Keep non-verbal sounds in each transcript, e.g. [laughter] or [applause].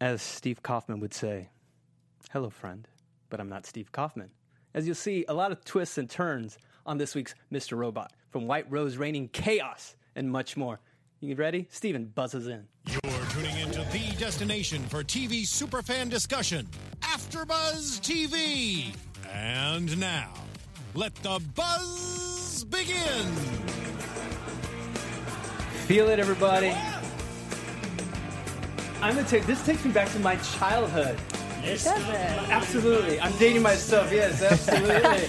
As Steve Kaufman would say, hello, friend, but I'm not Steve Kaufman. As you'll see, a lot of twists and turns on this week's Mr. Robot, from White Rose raining chaos and much more. You ready? Steven buzzes in. You're tuning into the destination for TV superfan discussion, AfterBuzz TV. And now, let the buzz begin. Feel it, everybody. I'm gonna take this takes me back to my childhood. Does it? Absolutely, I'm dating myself. Yes, absolutely.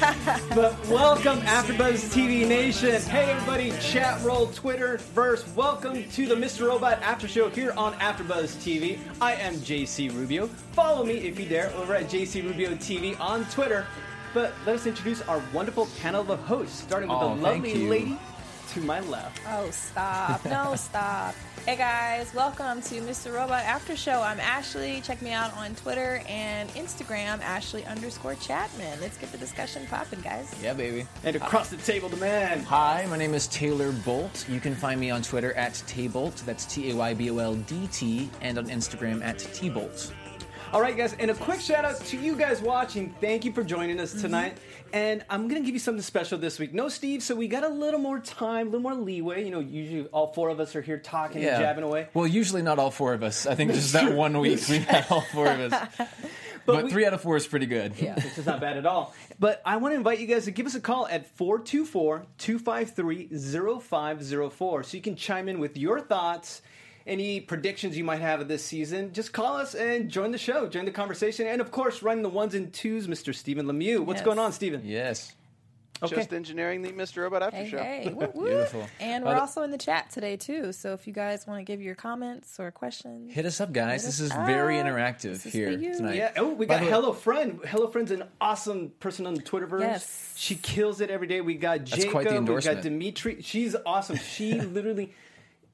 [laughs] but welcome, AfterBuzz TV Nation. Hey, everybody! Chat roll, Twitter, verse. Welcome to the Mr. Robot After Show here on AfterBuzz TV. I am JC Rubio. Follow me if you dare over at JC Rubio TV on Twitter. But let us introduce our wonderful panel of hosts, starting with Oh, the lovely lady to my left. Oh, stop. No, stop. Hey guys, welcome to Mr. Robot After Show. I'm Ashley. Check me out on Twitter and Instagram, Ashley underscore Chapman. Let's get the discussion popping, guys. Yeah, baby. And across the table, the man. Hi, my name is Taylor Boldt. You can find me on Twitter at Tayboldt. That's T A Y B O L D T, and on Instagram at Tbolt. All right, guys, and a quick shout out to you guys watching. Thank you for joining us mm-hmm. tonight. And I'm going to give you something special this week. No Steve, so we got a little more time, a little more leeway. You know, usually all four of us are here talking and jabbing away. Well, usually not all four of us. I think just that one week we've had all four of us. [laughs] But, we- three out of four is pretty good. Yeah. Which is not bad at all. But I want to invite you guys to give us a call at 424 253 0504 so you can chime in with your thoughts, any predictions you might have of this season. Just call us and join the show, join the conversation. And of course, run the ones and twos, Mr. Stephen Lemieux. What's Yes. going on, Stephen? Yes. Okay. Just engineering the Mr. Robot After Hey, Show. hey. Woo, woo. Beautiful. And Uh, we're also in the chat today, too. So if you guys want to give your comments or questions, Hit us up, guys. Hit This us is very interactive This is here tonight. Yeah. Oh, we By got Hello Friend. Hello Friend's an awesome person on the Twitterverse. Yes. She kills it every day. We got Jacob. quite the we got. Dimitri. She's awesome. She [laughs] literally.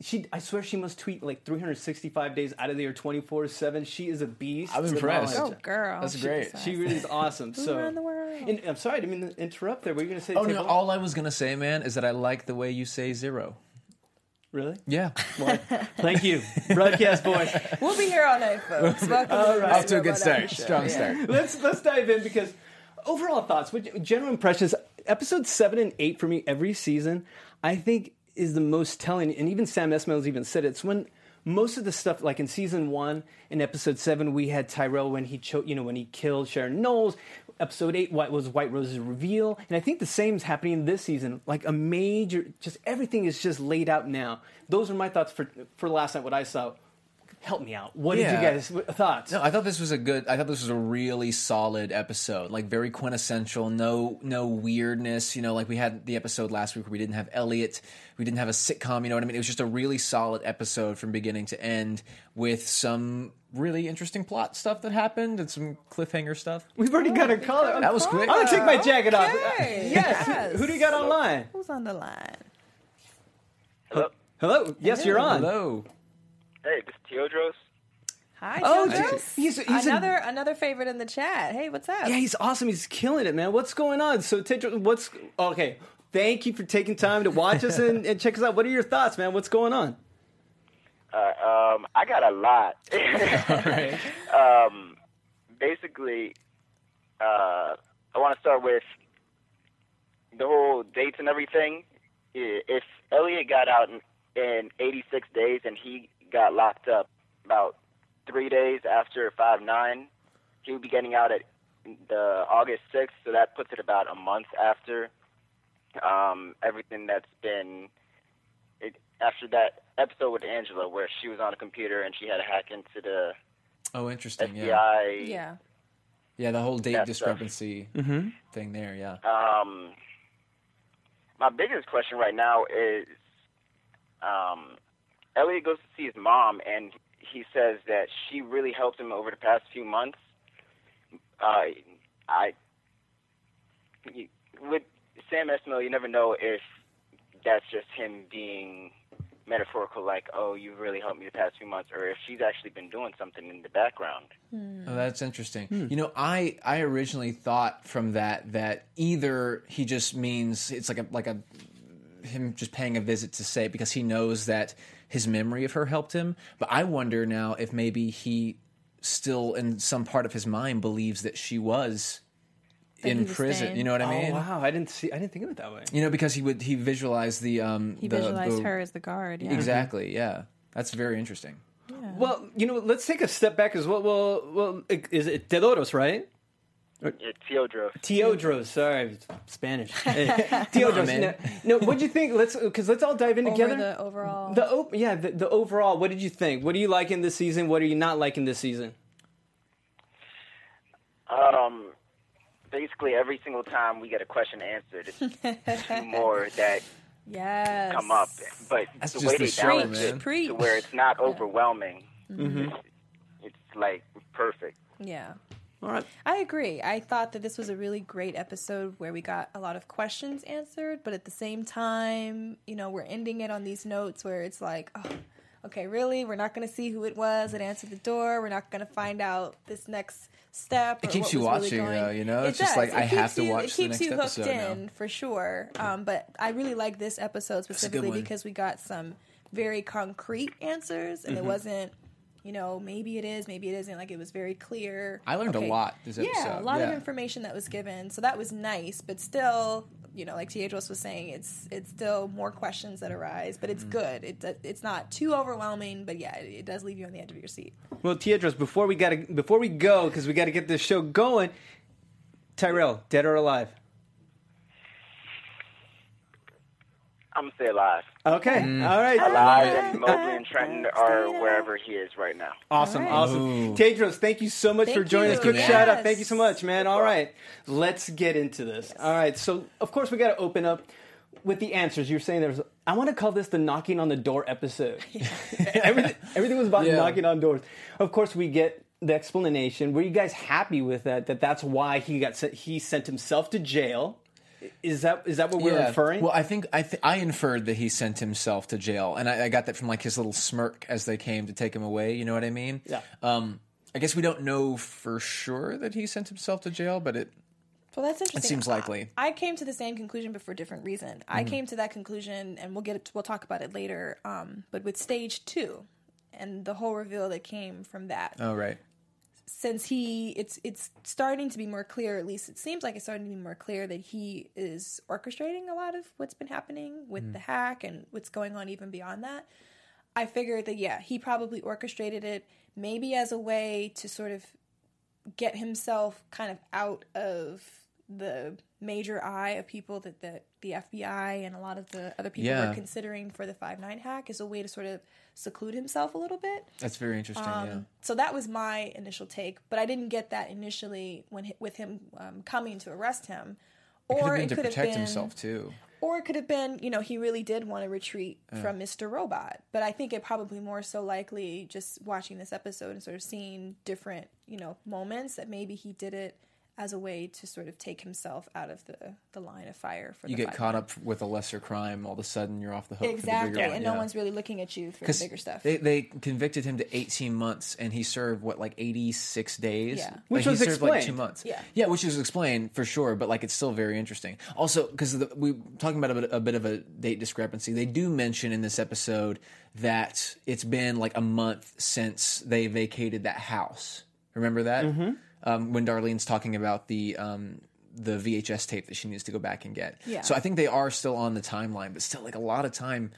She, I swear, she must tweet like 365 days out of the year, 24 seven. She is a beast. I'm impressed. oh, girl. That's great. She really is awesome. so, around the world. And, I'm sorry, I didn't mean to interrupt there. What were you going to say? Oh, Table? no, all I was going to say, man, is that I like the way you say zero. really? Yeah. Well, thank you, broadcast boys. [laughs] We'll be here all night, folks. [laughs] Welcome All right. Mr. Off to a good start. After Show. Strong Yeah. start. [laughs] let's let's dive in because overall thoughts, what- general impressions. Episode seven and eight for me every season, I think is the most telling. And even Sam Esmail's even said it. it's when most of the stuff, like in season one, in episode seven, we had Tyrell when he cho- you know, when he killed Sharon Knowles. Episode eight what was White Rose's reveal, and I think the same is happening this season. Like a major, just everything is just laid out now. Those are my thoughts for for last night. What I saw. Help me out. What did you Yeah. guys what, thoughts? No, I thought this was a good. I thought this was a really solid episode. Like very quintessential. No, no weirdness. You know, like we had the episode last week where we didn't have Elliot. We didn't have a sitcom. You know what I mean? It was just a really solid episode from beginning to end with some really interesting plot stuff that happened and some cliffhanger stuff. We've already got a caller. That was quick. I'm gonna take my jacket off. Yes. Yes. Who do you got online? Who's on the line? Hello. Hello. Yes, you're on. Hello. Hey, this is Teodros. Hi, Oh, Teodros. he's, he's a- another another favorite in the chat. Hey, what's up? yeah, he's awesome. He's killing it, man. What's going on? So, Teodros, what's okay? Thank you for taking time to watch us and, and check us out. What are your thoughts, man? What's going on? Uh, um, I got a lot. [laughs] [laughs] um, basically, uh, I want to start with the whole dates and everything. If Elliot got out in, in 86 days and he got locked up about three days after 5 9, he would be getting out at the August 6th, so that puts it about a month after um, everything that's been it, after that episode with Angela, where she was on a computer and she had to hack into the Oh, interesting. FBI. Yeah. Yeah. Yeah, the whole date That stuff. discrepancy thing there. Yeah. Um, my biggest question right now is, um, Elliot goes to see his mom, and he says that she really helped him over the past few months. Uh, I, you- with Sam Esmail, you never know if that's just him being metaphorical, like, "Oh, you really helped me the past few months," or if she's actually been doing something in the background. Oh, that's interesting. You know, I I originally thought from that that either he just means it's like a like a him just paying a visit to say because he knows that his memory of her helped him. But I wonder now if maybe he still in some part of his mind believes that she was That in was prison. staying. You know what I Oh mean? wow, I didn't see. I didn't think of it that way. You know, because he would he visualized the um He the, visualized the- her as the guard. Yeah. exactly. Yeah, that's very interesting. Well, you know, let's take a step back as well. Well, well, is it Teodoros, right? Yeah, Teodros. Teodros, sorry, Spanish. [laughs] [laughs] Teodros. no, no, what'd you think? Let's because let's all dive in Over together. the overall. The op- yeah, the, the overall. What did you think? What do you like in this season? What are you not liking this season? Um, basically every single time we get a question answered, it's two [laughs] more that yes. come up. But That's the way the they show, balance man. it Preach. to where it's not overwhelming, Mm-hmm. it's, it's like perfect. Yeah. All right. I agree. I thought that this was a really great episode where we got a lot of questions answered, but at the same time, you know, we're ending it on these notes where it's like, oh, okay, really? We're not going to see who it was that answered the door. We're not going to find out this next step. It keeps you was really watching, though, you know? It It's just does. like, I It have keeps to you, watch It keeps you hooked episode now. in for sure. Um, but I really like this episode specifically because we got some very concrete answers, and Mm-hmm. it wasn't. You know, maybe it is, maybe it isn't. Like it was very clear. I learned a lot this Yeah, a episode. lot of information that was given, so that was nice. But still, you know, like Teodros was saying, it's it's still more questions that arise, but it's Mm. good. It it's not too overwhelming, but yeah, it, it does leave you on the edge of your seat. Well, Teodros, before we got to before we go because we got to get this show going. Tyrell, dead or alive? I'm gonna say alive. Okay. Mm. All right. Alive, and Mobley and Trenton are wherever he is right now. Awesome, All right. awesome. Ooh. Tedros, thank you so much Thank for joining you. us. Quick Thank you, shout out. Thank you so much, man. All right, let's get into this. All right, so of course we got to open up with the answers. You're saying there's. I want to call this the knocking on the door episode. [laughs] [laughs] everything, everything was about Yeah. knocking on doors. Of course, we get the explanation. Were you guys happy with that? That that's why he got sent, he sent himself to jail. Is that is that what we're Yeah. inferring? Well, I think I th- I inferred that he sent himself to jail, and I, I got that from like his little smirk as they came to take him away. You know what I mean? Yeah. Um, I guess we don't know for sure that he sent himself to jail, but it Well, that's interesting. It seems likely. I, I came to the same conclusion, but for a different reason. I came to that conclusion, and we'll get it, we'll talk about it later. Um, but with stage two, and the whole reveal that came from that, oh right. Since he it's it's starting to be more clear at least it seems like it's starting to be more clear that he is orchestrating a lot of what's been happening with the mm. hack and what's going on even beyond that. I figured that yeah he probably orchestrated it maybe as a way to sort of get himself kind of out of the major eye of people that, that the FBI and a lot of the other people Yeah. were considering for the 5 9 hack as a way to sort of seclude himself a little bit. That's very interesting. yeah. Um, So that was my initial take, but I didn't get that initially when with him um, coming to arrest him, have or been it to could have protect been, himself too. or it could have been you know he really did want to retreat from Mr. Robot. But I think it probably more so likely just watching this episode and sort of seeing different you know moments that maybe he did it as a way to sort of take himself out of the the line of fire for the You the get fight. caught up with a lesser crime, all of a sudden you're off the hook. exactly, for the bigger one. and yeah. no one's really looking at you for the 'Cause bigger stuff. They, they convicted him to 18 months, and he served what like 86 days, Yeah. Like, Which he was served like two months. Yeah. yeah, which is explained for sure, but like it's still very interesting. Also, because we talking about a bit, a bit of a date discrepancy, they do mention in this episode that it's been like a month since they vacated that house. Remember that Mm-hmm. Um, when Darlene's talking about the. Um, the VHS tape that she needs to go back and get. Yeah. So I think they are still on the timeline, but still, like a lot of time,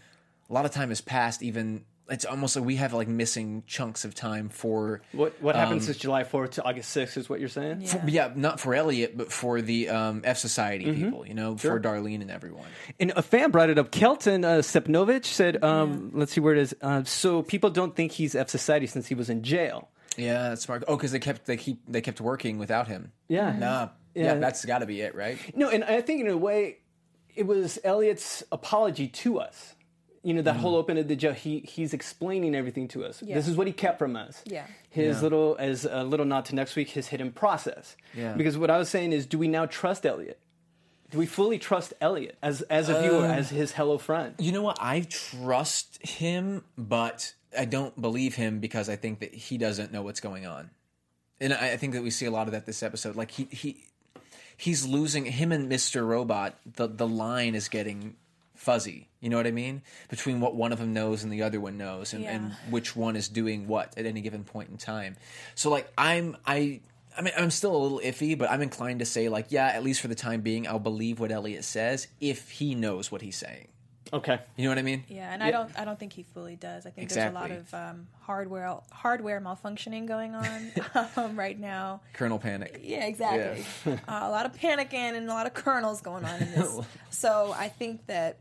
a lot of time has passed. Even it's almost like we have like missing chunks of time for what what happened um, since July 4th to August 6th is what you're saying? Yeah. yeah, not for Elliot, but for the um, F Society Mm-hmm. people, you know, for Darlene and everyone. And a fan brought it up. Kelton uh, Stepnovich said, um, let's see where it is. Uh, so people don't think he's F Society since he was in jail. Yeah, that's smart. Oh, because they kept they keep they kept working without him. Yeah. Nah, yeah, Yeah. that's got to be it, right? No, and I think in a way, it was Elliot's apology to us. You know, that Mm. whole open of the jail, he, he's explaining everything to us. Yeah. This is what he kept from us. Yeah. His Yeah. little, as a little nod to next week, his hidden process. Yeah. Because what I was saying is, do we now trust Elliot? Do we fully trust Elliot as, as a viewer, Uh, as his hello friend? You know what? I trust him, but I don't believe him because I think that he doesn't know what's going on, and I, I think that we see a lot of that this episode. Like he he he's losing him and Mister Robot. The the line is getting fuzzy. You know what I mean? Between what one of them knows and the other one knows, and, and which one is doing what at any given point in time. So like I'm I. I mean, I'm still a little iffy, but I'm inclined to say, like, yeah, at least for the time being, I'll believe what Elliot says if he knows what he's saying. Okay. You know what I mean? Yeah, and I don't I don't think he fully does. I think there's a lot of um, hardware hardware malfunctioning going on [laughs] [laughs] um, right now. Kernel Panic. Yeah, exactly. [laughs] uh, a lot of panicking and a lot of kernels going on in this. so I think that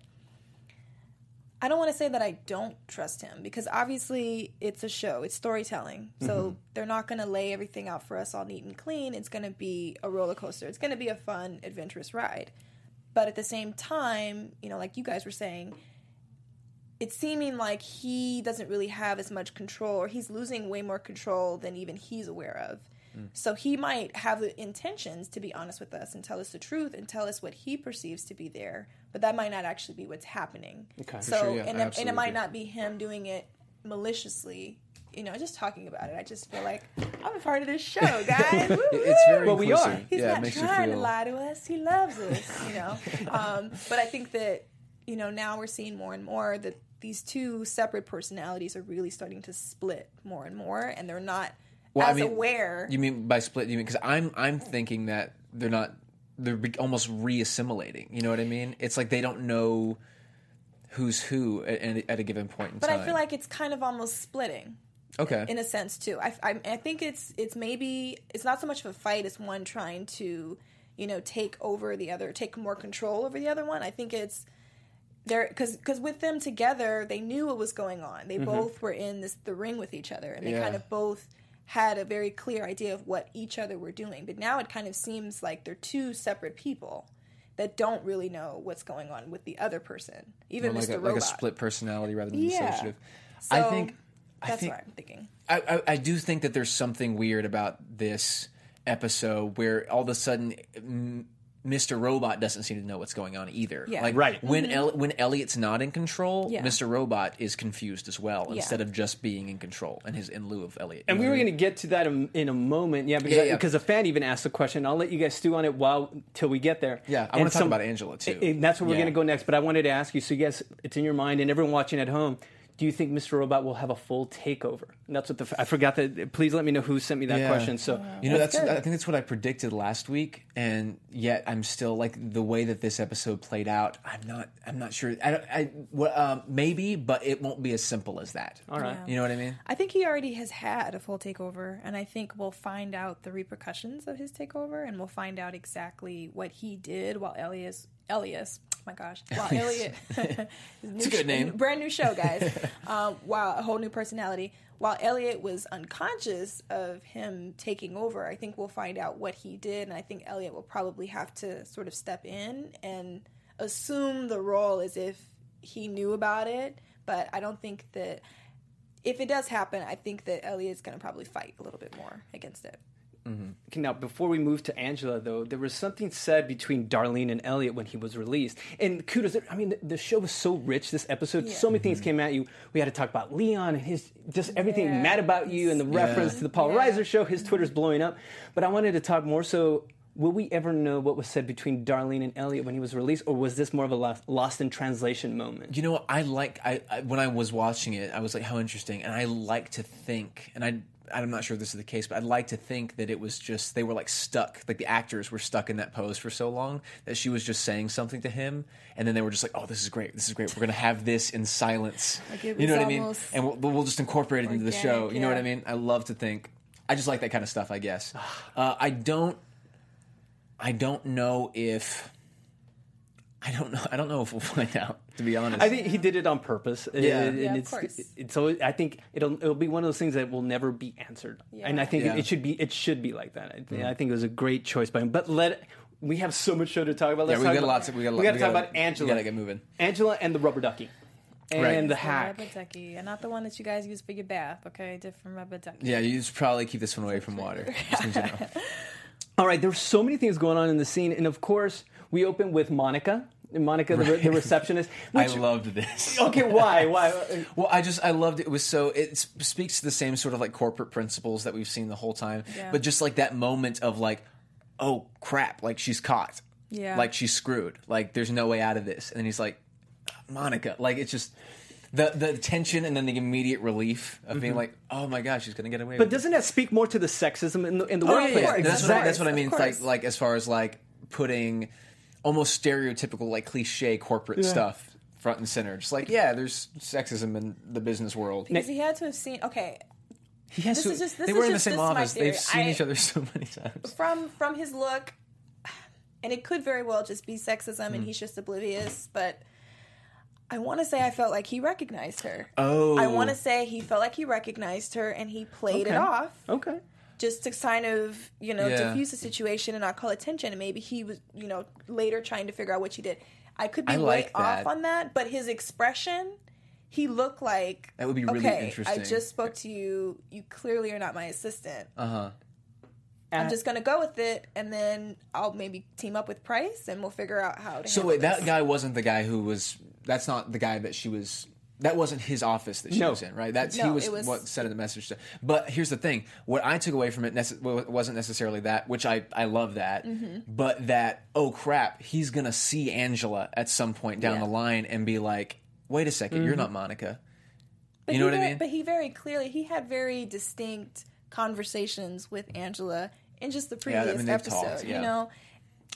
I don't want to say that I don't trust him because obviously it's a show, it's storytelling. So they're not going to lay everything out for us all neat and clean. It's going to be a roller coaster. It's going to be a fun, adventurous ride. But at the same time, you know, like you guys were saying, it's seeming like he doesn't really have as much control or he's losing way more control than even he's aware of. Mm. So he might have the intentions to be honest with us and tell us the truth and tell us what he perceives to be there, but that might not actually be what's happening. Okay. So sure, yeah, and, it, and it might not be him doing it maliciously. You know, just talking about it, I just feel like I'm a part of this show, [laughs] guys. It's very Well, we are. He's yeah, not trying to lie to us. He loves us, you know. [laughs] um, but I think that you know now we're seeing more and more that these two separate personalities are really starting to split more and more, and they're not Well, I mean, aware. You mean by split? You mean because I'm I'm thinking that they're not they're be- almost reassimilating. You know what I mean? It's like they don't know who's who at, at a given point in but time. I feel like it's kind of almost splitting okay, in a sense too. I, I, I think it's it's maybe it's not so much of a fight as one trying to you know take over the other, take more control over the other one. I think it's they're because because with them together, they knew what was going on. They mm-hmm. both were in this the ring with each other, and they Yeah. kind of both had a very clear idea of what each other were doing. But now it kind of seems like they're two separate people that don't really know what's going on with the other person, even like Mr. a, Robot. like a split personality rather than Yeah. dissociative. So I think that's think what I'm thinking. I, I, I do think that there's something weird about this episode where all of a sudden mm, Mr. Robot doesn't seem to know what's going on either. Yeah. Like Right. when El- when Elliot's not in control, Mm-hmm. Yeah. Mr. Robot is confused as well Yeah. instead of just being in control and his in lieu of Elliot. And You we were going to get to that in, in a moment, yeah, because Yeah, yeah. because a fan even asked the question. I'll let you guys stew on it while till we get there. Yeah, I wanna talk about Angela, too. and that's where we're Yeah. going to go next. But I wanted to ask you, so yes, it's in your mind, and everyone watching at home. Do you think Mr. Robot will have a full takeover? And that's what the I forgot that. Please let me know who sent me that Yeah. question. So You know, that's, good. I think that's what I predicted last week, and yet I'm still like the way that this episode played out. I'm not. I'm not sure. I don't. I well, um, maybe, but it won't be as simple as that. all right. Yeah. You know what I mean? I think he already has had a full takeover, and I think we'll find out the repercussions of his takeover, and we'll find out exactly what he did while Elias, Elias, my gosh, [laughs] while Elliot, it's [laughs] a good name. brand new show, guys. [laughs] um, while a whole new personality, while Elliot was unconscious of him taking over, I think we'll find out what he did, and I think Elliot will probably have to sort of step in and assume the role as if he knew about it. But I don't think that if it does happen, I think that Elliot's going to probably fight a little bit more against it. Mm-hmm. Okay, now, before we move to Angela, though, there was something said between Darlene and Elliot when he was released. And kudos, I mean, the, the show was so rich this episode. So many things mm-hmm. came at you. We had to talk about Leon and his, just everything Yeah. mad about you and the reference to the Paul Yeah. Reiser show. His Twitter's blowing up. But I wanted to talk more so. Will we ever know what was said between Darlene and Elliot when he was released, or was this more of a lost, lost in translation moment? You know, I like I, I when I was watching it, I was like, how interesting, and I like to think, and I. I'm not sure if this is the case, but I'd like to think that it was just they were like stuck, like the actors were stuck in that pose for so long that she was just saying something to him, and then they were just like, "Oh, this is great, this is great. We're gonna have this in silence." [laughs] Like it you know what I mean? And we'll, we'll just incorporate it into the show. organic, You know what. I mean? I love to think. I just like that kind of stuff. I guess. [sighs] Uh, I don't. I don't know if. I don't know. I don't know if we'll find out. To be honest, I think he did it on purpose. Yeah. and Yeah, of it's, course. It's always, I think it'll it'll be one of those things that will never be answered. Yeah. And I think Yeah. it, it should be it should be like that. I, think mm-hmm. I think it was a great choice by him. But let we have so much show to talk about. Let's we talk got about, lots of- we got a we got to talk gotta- about we Angela. gotta get moving. Angela and the rubber ducky, and Right. the hack. Rubber ducky, and not the one that you guys use for your bath. Okay, different rubber ducky. Yeah, you should probably keep this one away from water. Just in general. [laughs] All right, there's so many things going on in the scene, and of course, we open with Monica. Monica, the, re- the receptionist. [laughs] I loved this. okay, why? Why? [laughs] Well, I just I loved it. it was so it speaks to the same sort of like corporate principles that we've seen the whole time, Yeah. but just like that moment of like, oh crap, like she's caught, Yeah. like she's screwed, like there's no way out of this, and then he's like, Monica. Like it's just the the tension and then the immediate relief of being like, oh my gosh, she's gonna get away. Mm-hmm. But with doesn't that speak more to the sexism in the in the Oh, workplace? yeah. course, That's, of what, that's what I mean. It's like like as far as like putting almost stereotypical like cliche corporate stuff front and center. Just like yeah, there's sexism in the business world. Because he had to have seen. Okay, He has This to, is just- this they is were in the same this is my office. They've seen I- each other [laughs] so many times. from from his look, and it could very well just be sexism, Hmm. and he's just oblivious. But I want to say I felt like he recognized her. Oh, I want to say he felt like he recognized her, and he played it off. Okay. Just to kind of you know Yeah. diffuse the situation and not call attention and maybe he was you know later trying to figure out what she did i could be I way like off on that but his expression he looked like That would be really okay, interesting. i just spoke to you you clearly are not my assistant Uh huh. i'm just gonna go with it and then i'll maybe team up with price and we'll figure out how to So handle wait, that guy wasn't the guy who was. That's not the guy that she was. That wasn't his office that she No. was in, right? That's he was, it was- what sent the message to. But here's the thing: what I took away from it nece- wasn't necessarily that, which I I love that, Mm-hmm. but that oh crap, he's gonna see Angela at some point down Yeah. the line and be like, wait a 2nd you you're not Monica. But you know he what I very- mean? But he very clearly he had very distinct conversations with Angela in just the Yeah, I previous mean, episode. talked, yeah. You know,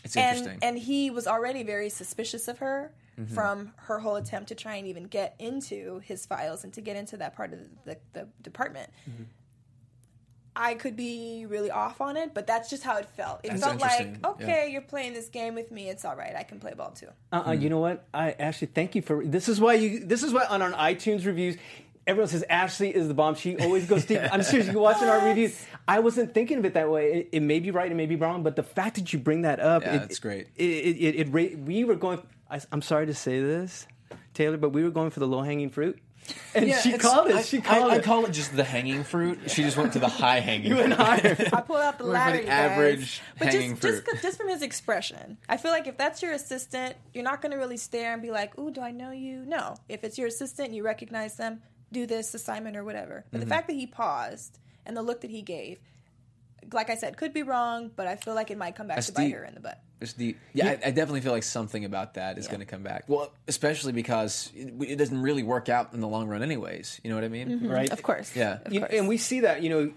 It's and interesting. and he was already very suspicious of her Mm-hmm. from her whole attempt to try and even get into his files and to get into that part of the, the department. Mm-hmm. I could be really off on it, but that's just how it felt. It That's felt like, interesting, okay, you're playing this game with me. It's all right. I can play ball too. Uh-uh, You know what? I actually thank you for this. Is why you. This is why on our iTunes reviews. Everyone says Ashley is the bomb. She always goes deep. I'm serious. You watching our [laughs] reviews. I wasn't thinking of it that way. It, it may be right. It may be wrong. But the fact that you bring that up, Yeah, it, that's great. It, it, it, it, ra- we were going. I, am sorry to say this, Taylor, but we were going for the low hanging fruit, [laughs] and Yeah, she called it. I- She called I, it. I call it just the hanging fruit. She just went to the [laughs] high hanging. you and higher. [laughs] I pulled out the We're ladder, the you guys. average but hanging just, fruit. Just, just from his expression, I feel like if that's your assistant, you're not going to really stare and be like, "Ooh, do I know you?" No. If it's your assistant, you recognize them, do this assignment or whatever. But Mm-hmm. the fact that he paused and the look that he gave, like I said, could be wrong, but I feel like it might come back That's to bite deep. her in the butt. It's the yeah, I, I definitely feel like something about that is Yeah. going to come back. Well, especially because it, it doesn't really work out in the long run, anyways. You know what I mean? Mm-hmm. right. Of course. Yeah. Of You- course. and we see that you know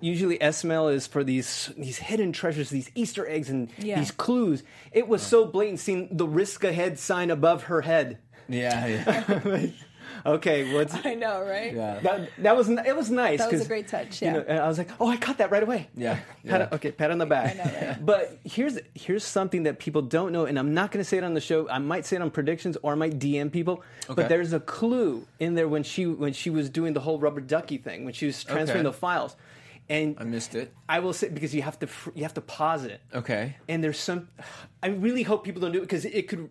usually Esmail is for these these hidden treasures these easter eggs and Yeah. these clues it was oh. so blatant seeing the risk ahead sign above her head Yeah, yeah, [laughs] [laughs] okay what's [laughs] I know, right? yeah. that, that was it was nice That was a great touch. you Yeah. know, and I was like oh I caught that right away Yeah, Pat, yeah. okay pat on the back I know, right? [laughs] but here's here's something that people don't know and I'm not going to say it on the show I might say it on predictions or I might DM people Okay. but there's a clue in there when she when she was doing the whole rubber ducky thing when she was transferring Okay. the files and I missed it. I will say because you have to fr- you have to pause it, Okay. and there's some. I really hope people don't do it because it could,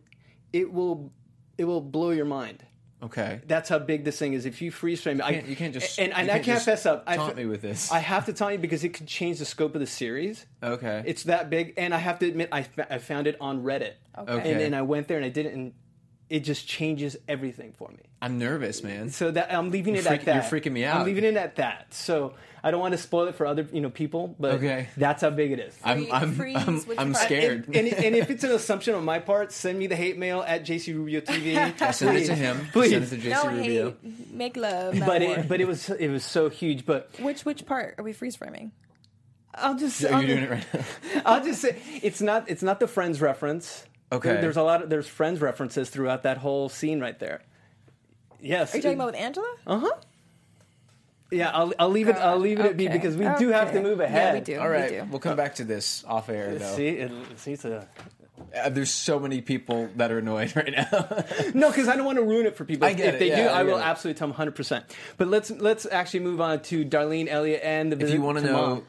it will, it will blow your mind. Okay. That's how big this thing is. If you freeze frame it, You can't- you can't just- and, and I can't can't just fess up. I, taunt me with this. I have to taunt you because it could change the scope of the series. Okay. It's that big, and I have to admit, I, I found it on Reddit, Okay. and then I went there and I did it, and it just changes everything for me. I'm nervous, man. So that I'm leaving it You're at that. you're freaking me out. I'm leaving it at that. So I don't want to spoil it for other you know people, but Okay. that's how big it is. I'm I'm I'm, I'm your- scared. And, and, and if it's an assumption on my part, send me the hate mail at JC Rubio TV. [laughs] Send it to him. Please. Send it to JC No Rubio. hate, make love. But war. it, but it was it was so huge. But which which part are we freeze framing? I'll just Are I'll, you doing it right now? [laughs] I'll just say it's not it's not the Friends reference. Okay. There- there's a lot of there's Friends references throughout that whole scene right there. Yes. Are you talking about with Angela? Uh huh. Yeah, I'll, I'll leave it. I'll leave it at be Okay. because we do have to Okay. move Yeah, ahead. we do. All right, We do. we'll come back to this off air though. See, it, see, it's a Uh, there's so many people that are annoyed [laughs] right now. [laughs] No, because I don't want to ruin it for people. I If- get if it, they yeah, do, I I, get will it. absolutely tell them 100. percent But let's let's actually move on to Darlene Elliot and the if visit you want to to know, Mom.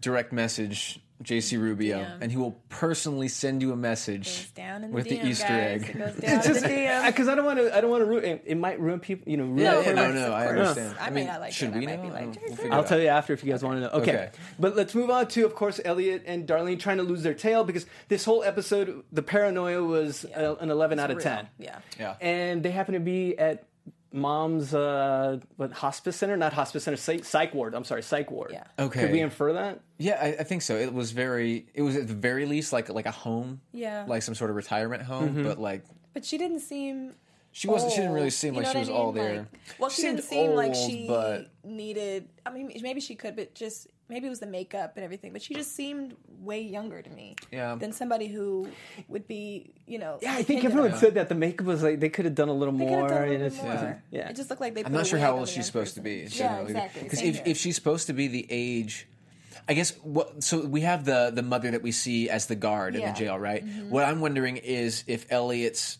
direct message JC Rubio, DM. and he will personally send you a message down in the with DM, the Easter guys. egg. It goes [laughs] down in because I don't want to. I don't want to ruin. It, it might ruin people. You know, ruin Yeah, it yeah, no, no, I understand. I I may mean, not like should it. I we might know? be like, We'll "Jerry, figure it I'll tell you after if you guys want to know. Okay. Okay. But let's move on to, of course, Elliot and Darlene trying to lose their tail because this whole episode, the paranoia was uh, an 11 out of Real. 10. Yeah. Yeah. And they happen to be at mom's, uh, what, hospice center? Not hospice center, psych, psych ward. I'm sorry, psych ward. Yeah. Okay. Could we infer that? Yeah, I, I think so. It was very. It was at the very least like like a home. Yeah. Like some sort of retirement home, Mm-hmm. but like But she didn't seem She wasn't. She didn't really seem You like she was I all there. Like, well, she, didn't seemed seem like she but needed. I mean, maybe she could, but just maybe it was the makeup and everything. But she just seemed way younger to me. Yeah. Than somebody who would be, you know. Yeah, I think everyone on- said that the makeup was like they could have done a little They more. done a little it's- more. Yeah, It just looked like they. I'm not sure how old she's young supposed to person. be. Yeah, generally. exactly. Because if, here. if she's supposed to be the age, I guess what. So we have the the mother that we see as the guard in Yeah. Mm-hmm. the jail, right? What I'm wondering is if Elliot's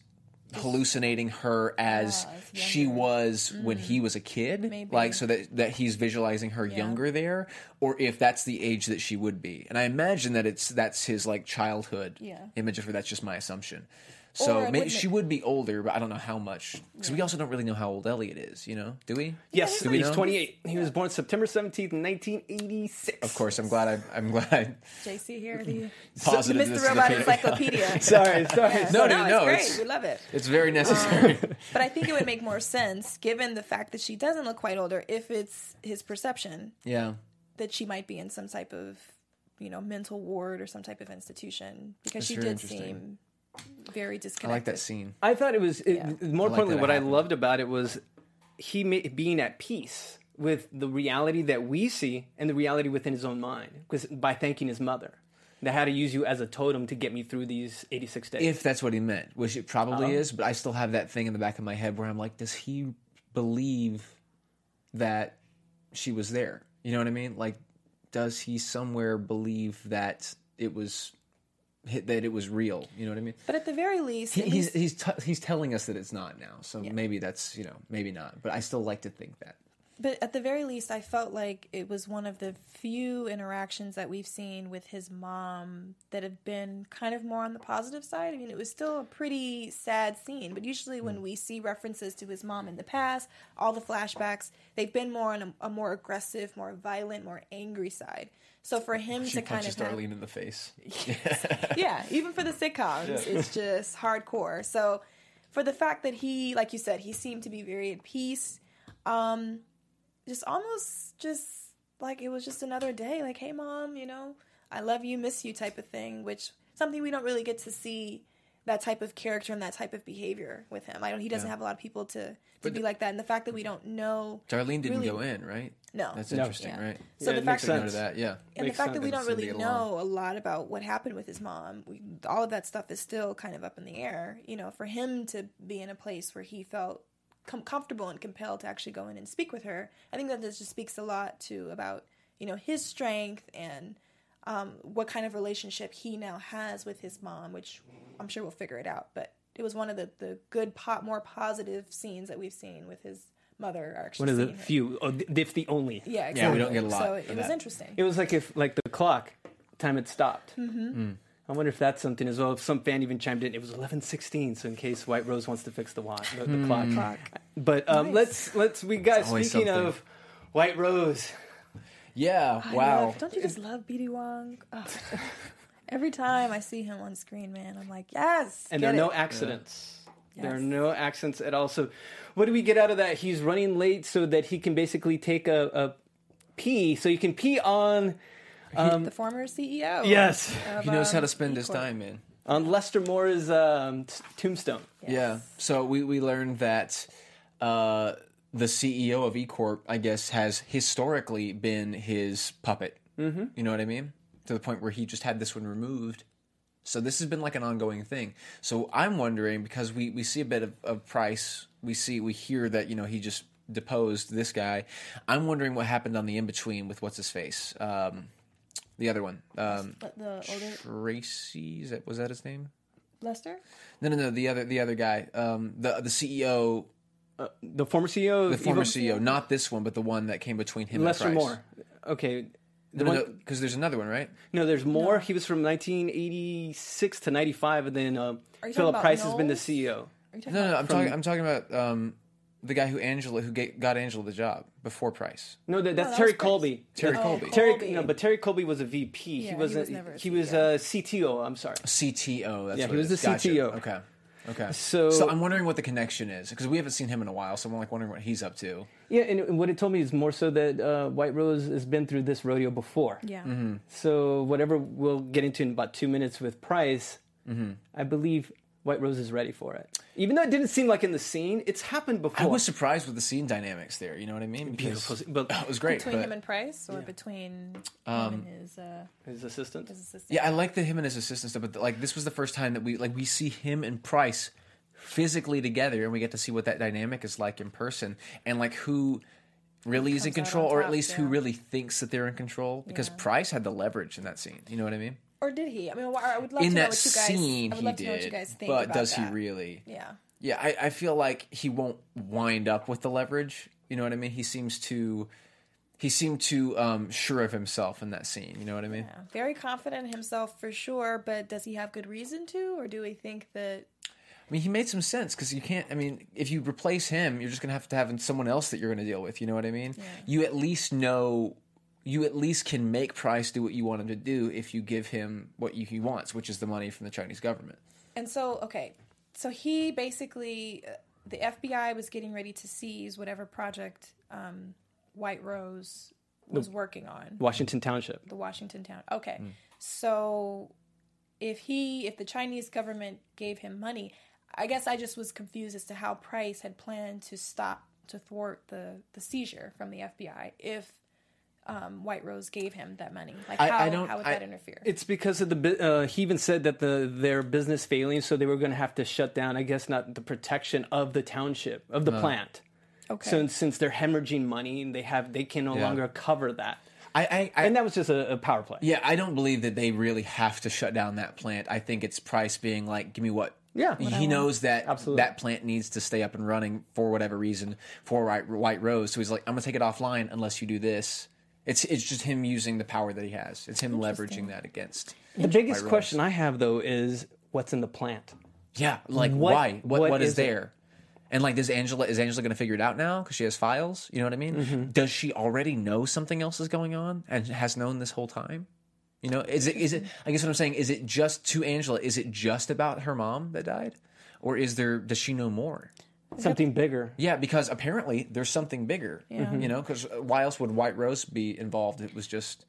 hallucinating her as Ah, as she was when he was a kid Maybe. like so that that he's visualizing her younger there or if that's the age that she would be. And i imagine that it's that's his like childhood Yeah. image of her. That's just my assumption so maybe she would be older but i don't know how much because we also don't really know how old elliot is you know do we yes, Do we he's know? 28. He was born September 17th, 1986. of course i'm glad I, i'm glad I, JC here, the [laughs] Positive Mr. Robot Encyclopedia. [laughs] Sorry, sorry. Yeah. No, no, dude, it's no, great. it's- We love it. it's very um, necessary [laughs] But I think it would make more sense, given the fact that she doesn't look quite older, if it's his perception yeah that she might be in some type of, you know, mental ward or some type of institution because That's she did seem very disconnected. i like that scene I thought it was it, Yeah. more I like importantly that it what I loved about it was he ma- being at peace with the reality that we see and the reality within his own mind because by thanking his mother that had to use you as a totem to get me through these 86 days. if that's what he meant, which it probably Oh. is, but I still have that thing in the back of my head where I'm like, does he believe that she was there? You know what I mean? Like, does he somewhere believe that it was that it was real? You know what I mean? But at the very least, He, he's least- he's t- he's telling us that it's not now, so maybe that's you know maybe not, but I still like to think that. But at the very least, I felt like it was one of the few interactions that we've seen with his mom that have been kind of more on the positive side. I mean, it was still a pretty sad scene, but usually when we see references to his mom in the past, all the flashbacks, they've been more on a, a more aggressive, more violent, more angry side. So for him She to kind of have, Darlene in the face. [laughs] yeah, even for the sitcoms, it's just hardcore. So for the fact that he, like you said, he seemed to be very at peace, um, just almost just like it was just another day. Like, hey, mom, you know, I love you, miss you, type of thing. Which something we don't really get to see that type of character and that type of behavior with him. I don't. He doesn't have a lot of people to to be like that. And the fact that we don't know Darlene didn't really- go in, right? No. That's No. interesting, Yeah. right? So Yeah, the fact that that, yeah. and Makes the fact that we don't really seem to get along. know a lot about what happened with his mom, we, all of that stuff is still kind of up in the air. You know, for him to be in a place where he felt com- comfortable and compelled to actually go in and speak with her, I think that this just speaks a lot to about you know his strength and um, what kind of relationship he now has with his mom, which I'm sure we'll figure it out. But it was one of the the good, po- more positive scenes that we've seen with his mother. Actually, One of the few, oh, if the only. Yeah, Yeah, we don't get a lot So of it was that. interesting. It was like if, like the clock, time had stopped. Mm-hmm. I wonder if that's something as well. If some fan even chimed in, it was eleven sixteen. So in case White Rose wants to fix the watch, the, the clock. Clock. But um, Nice. let's let's we guys speaking something. of White Rose. Yeah. I wow. love- don't you just love BD Wong? Ugh. Every time I see him on screen, man, I'm like, yes. and there are no it. accidents. There are no accidents at all. So, what do we get out of that? He's running late so that he can basically take a, a pee. So you can pee on the former CEO. yes of, He knows how um, to spend his time, man. on Lester Moore's um, t- tombstone. Yeah. So we, we learned that uh, the CEO of E Corp, I guess, has historically been his puppet. Mm-hmm. You know what I mean? To the point where he just had this one removed. So this has been like an ongoing thing. So I'm wondering because we, we see a bit of, of Price, we see we hear that you know he just deposed this guy. I'm wondering what happened on the in between with what's his face, um, the other one, um, But the older Tracy. Is that was that his name? Lester? No, no, no. The other, the other guy, um, the the CEO, The former CEO, the former Evo- CEO, not this one, but the one that came between him Lester and Price. Moore. Okay. The No, no, because there's another one, right? No, there's more. He was from 1986 to 95, and then uh, Are you talking Philip about Price has been the CEO. Are you talking No, no, I'm talking. I'm talking about um, the guy who Angela, who ga- got Angela the job before Price. No, that, that's that Terry. Colby. Terry Oh, Colby. Terry, Colby. no, but Terry Colby was a VP. Yeah, he he wasn't. was never a he was a CTO. I'm sorry. CTO. That's Yeah, what he was is. the Gotcha. CTO. Okay. Okay. So- I'm wondering what the connection is because we haven't seen him in a while. So I'm like wondering what he's up to. Yeah, and, and what it told me is more so that uh, White Rose has been through this rodeo before. Yeah. Mm-hmm. So whatever we'll get into in about two minutes with Price, Mm-hmm. I believe White Rose is ready for it. Even though it didn't seem like in the scene, it's happened before. I was surprised with the scene dynamics there. You know what I mean? Because Beautiful, but it was great. between but- him and Price, or between Um, him and his uh, his assistant. his assistant. Yeah, I like the him and his assistant stuff, but like this was the first time that we like we see him and Price physically together, and we get to see what that dynamic is like in person, and like who really is in control, on or at top, least who really thinks that they're in control. Because Yeah. Price had the leverage in that scene. You know what I mean? Or did he? I mean, I would love in to know that what you guys. scene, I would he love to know what you did. guys think. But does that. he really? Yeah. Yeah, I, I feel like he won't wind up with the leverage. You know what I mean? He seems to. He seemed too um, sure of himself in that scene. You know what I mean? Yeah. Very confident in himself for sure, but does he have good reason to, or do we think that? I mean, he made some sense because you can't. I mean, if you replace him, you're just gonna have to have someone else that you're gonna deal with. You know what I mean? yeah. You at least know. You at least can make Price do what you want him to do if you give him what you, he wants, which is the money from the Chinese government. And so, okay, so he basically, uh, the FBI was getting ready to seize whatever project um, White Rose was working on. Washington Township. the Washington town. Okay. So if he if the Chinese government gave him money, I guess I just was confused as to how Price had planned to stop to thwart the the seizure from the FBI if um, White Rose gave him that money. Like how, I don't- how would I- that interfere? It's because of the. Uh, he even said that the their business failing, so they were going to have to shut down. I guess not the protection of the township of the plant. okay. So since they're hemorrhaging money, and they have they can no Yeah. longer cover that. I, I, I And that was just a, a power play. yeah, I don't believe that they really have to shut down that plant. I think it's Price being like, "Give me what." Yeah. he knows that Absolutely. that plant needs to stay up and running for whatever reason for White, White Rose. So he's like, "I'm gonna take it offline unless you do this." It's it's just him using the power that he has. It's him leveraging that against. The biggest question I have though is what's in the plant. Yeah, like What- why? What what what is, is it? there? And like, does Angela is Angela going to figure it out now because she has files? You know what I mean? Mm-hmm. Does she already know something else is going on and has known this whole time? You know, is it is it? I guess what I'm saying is it just to Angela? Is it just about her mom that died, or is there? Does she know more? Something bigger. Yeah, because apparently there's something bigger. Yeah. You know, because why else would White Rose be involved? It was just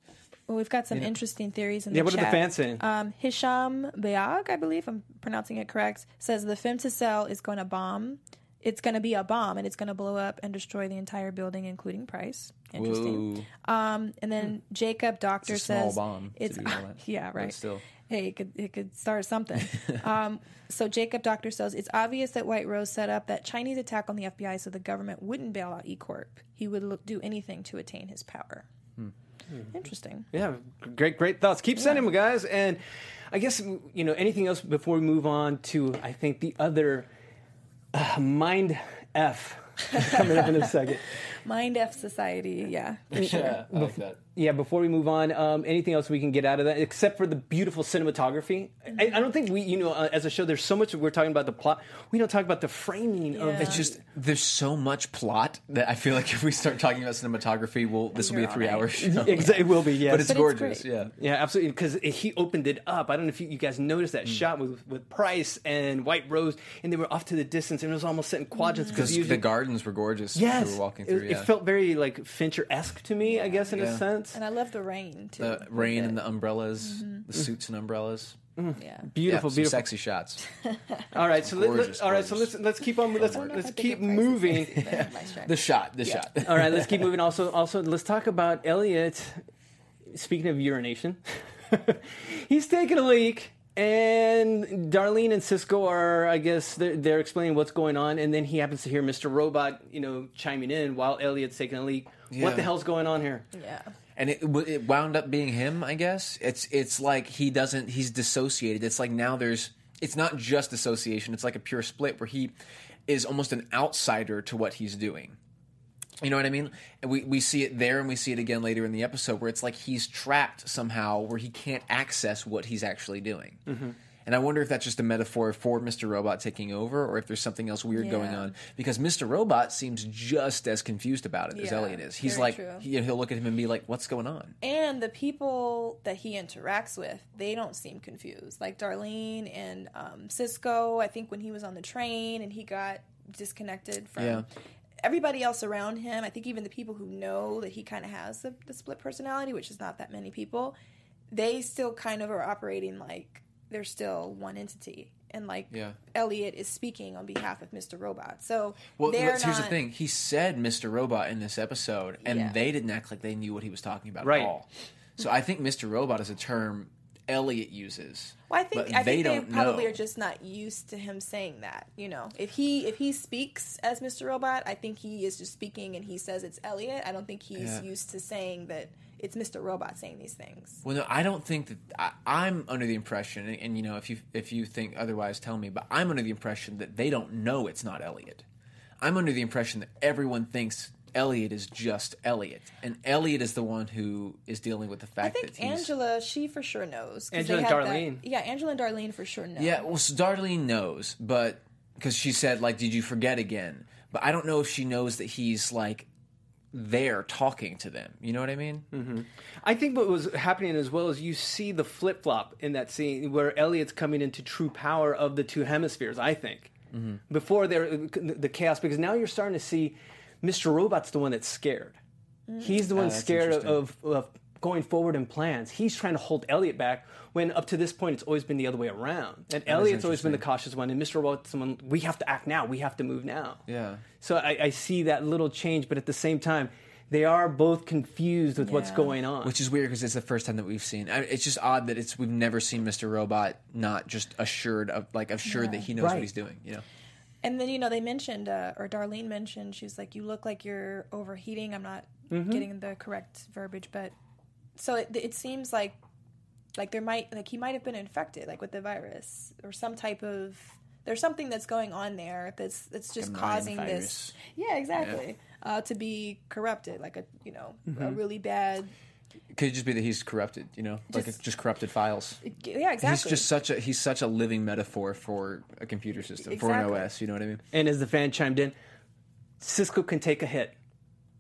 well, we've got some interesting theories in Yeah, the what are the chat. fans saying? Um, Hisham Bayag, I believe I'm pronouncing it correct, says the film to sell is going to bomb. It's going to be a bomb, and it's going to blow up and destroy the entire building, including Price. Interesting. Um, and then Jacob Doctor It's a small says bomb it's do all that. yeah But right. still. Hey, it could it could start something. [laughs] um, so Jacob Doctor says it's obvious that White Rose set up that Chinese attack on the FBI so the government wouldn't bail out E Corp. He would look, do anything to attain his power. Hmm. Interesting. Yeah, great, great thoughts. Keep sending them, guys. And I guess you know anything else before we move on to I think the other uh, [sighs] mind f [laughs] coming up in a second. Mind F Society, yeah. yeah, I like that. Yeah, before we move on, um, anything else we can get out of that except for the beautiful cinematography? I, I don't think we, you know, uh, as a show, there's so much we're talking about the plot. We don't talk about the framing of Yeah. It's just there's so much plot that I feel like [laughs] if we start talking about cinematography, well, this will be a three-hour show. Exa- it will be, yes. but it's But gorgeous. great. yeah, Yeah, absolutely. Because he opened it up. I don't know if you, you guys noticed that shot with with Price and White Rose, and they were off to the distance, and it was almost set in quadrants because because the gardens were gorgeous. yes, we were walking through. it yeah. felt very like Fincher esque to me. I guess in Yeah. a sense. And I love the rain too. the rain and the umbrellas, the mm-hmm. Mm-hmm. suits and umbrellas. Mm-hmm. yeah. Beautiful, yeah, beautiful. sexy shots. [laughs] All right, so let, let, Gorgeous, all right, so gorgeous. let's let's keep on. Let's I don't know let's if I think keep of Price as moving. [laughs] sexy, but my [laughs] strength. The shot, the shot. All right, let's keep moving. Also, also, let's talk about Elliot. Speaking of urination, he's taking a leak, and Darlene and Cisco are, I guess, they're, they're explaining what's going on, and then he happens to hear Mr. Robot, you know, chiming in while Elliot's taking a leak. Yeah. What the hell's going on here? yeah. And it it wound up being him. I guess it's it's like he doesn't. He's dissociated. It's like now there's. It's not just dissociation. It's like a pure split where he is almost an outsider to what he's doing. You know what I mean? And we we see it there, and we see it again later in the episode where it's like he's trapped somehow, where he can't access what he's actually doing. Mm-hmm. And I wonder if that's just a metaphor for Mr. Robot taking over, or if there's something else weird going on. Because Mr. Robot seems just as confused about it as Elliot is. He's like, he, he'll look at him and be like, "What's going on?" And the people that he interacts with, they don't seem confused. Like Darlene and um, Cisco, I think when he was on the train and he got disconnected from Yeah. everybody else around him, I think even the people who know that he kind of has the, the split personality, which is not that many people, they still kind of are operating like they're still one entity. and like Yeah. Elliot is speaking on behalf of Mr. Robot. So Well, they're but here's the thing. He said Mr. Robot in this episode, and Yeah. they didn't act like they knew what he was talking about Right. at all. So I think Mr. Robot is a term Elliot uses. Well, I think but I they think they don't probably know. are just not used to him saying that. You know, if he if he speaks as Mr. Robot, I think he is just speaking and he says it's Elliot. I don't think he's Yeah. used to saying that it's Mr. Robot saying these things. Well, no, I don't think that I, I'm under the impression, and, and you know, if you if you think otherwise, tell me. But I'm under the impression that they don't know it's not Elliot. I'm under the impression that everyone thinks Elliot is just Elliot, and Elliot is the one who is dealing with the fact. I think that he's. Angela, she for sure knows. 'cause Angela they and had that- Darlene. yeah, Angela and Darlene for sure know. Yeah, well, so Darlene knows, but because she said like, "Did you forget again?" But I don't know if she knows that he's like there talking to them. You know what I mean? Mm-hmm. I think what was happening as well is you see the flip flop in that scene where Elliot's coming into true power of the two hemispheres. I think mm-hmm. before there the chaos because now you're starting to see Mr. Robot's the one that's scared. Mm. He's the ah, one that's scared of, of going forward in plans. He's trying to hold Elliot back when up to this point it's always been the other way around. And Elliot's always been the cautious one, and Mr. Robot's someone we have to act now. We have to move now. Yeah. So I, I see that little change, but at the same time, they are both confused with what's going on. Which is weird because it's the first time that we've seen. I it's just odd that it's we've never seen Mr. Robot not just assured of like assured that he knows Right. what he's doing. You know. And then you know they mentioned, uh, or Darlene mentioned, she was like, "You look like you're overheating." I'm not Mm-hmm. getting the correct verbiage, but so it, it seems like like there might like he might have been infected, like with the virus or some type of there's something that's going on there that's that's just a mind causing this. Yeah, exactly. Uh, to be corrupted, like a you know a Mm-hmm. really bad. It could just be that he's corrupted. You know, like Just- just corrupted files. Yeah, exactly. He's just such a he's such a living metaphor for a computer system for an OS. You know what I mean? And as the fan chimed in, Cisco can take a hit.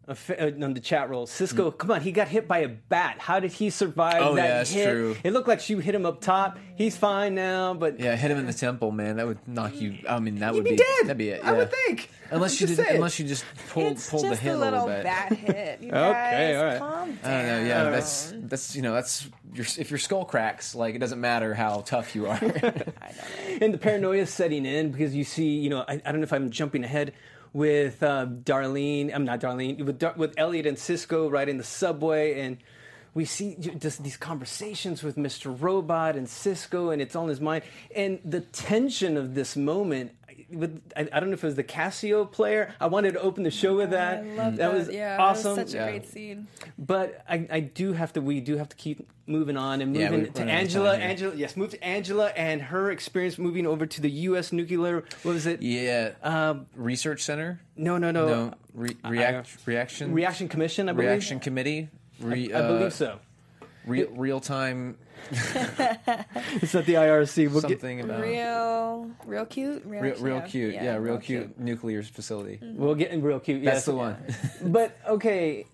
A fa- uh, on the chat roll, Cisco, come on, he got hit by a bat. How did he survive. Oh, that yeah, that's hit? true. It looked like she hit him up top. He's fine now, but Yeah, hit him in the temple, man. That would knock you. I mean, that he'd would be be, dead. That'd be it. I would think. Unless you just did, unless you just pulled it's pulled just the hit a a little little bit. bad hit. You [laughs] Okay, all right. calm I don't know. Yeah, that's that's you know that's your if your skull cracks, like it doesn't matter how tough you are. [laughs] and the paranoia setting in because you see, you know, I, I don't know if I'm jumping ahead with uh, Darlene. I'm not Darlene with Dar- with Elliot and Cisco riding the subway, and we see just these conversations with Mr. Robot and Cisco, and it's on his mind, and the tension of this moment. With, I, I don't know if it was the Casio player. I wanted to open the show with that. I love that. was yeah, awesome. That was such a Yeah. great scene. But I, I do have to. We do have to keep moving on and moving we- to running out of Angela. Angela, yes, move to Angela and her experience moving over to the U.S. nuclear. What was it? yeah. Um, Research Center. no, no, no. No. Re- react. reaction. Reaction Commission. I believe. Reaction committee. Re- I uh, believe so. Re- real time. It's [laughs] at the IRC. We'll get, Something about. Real, real cute. Real, Real, real cute, yeah, real, cute, nuclear facility. we'll get in real cute. That's yes. the one. [laughs] but okay.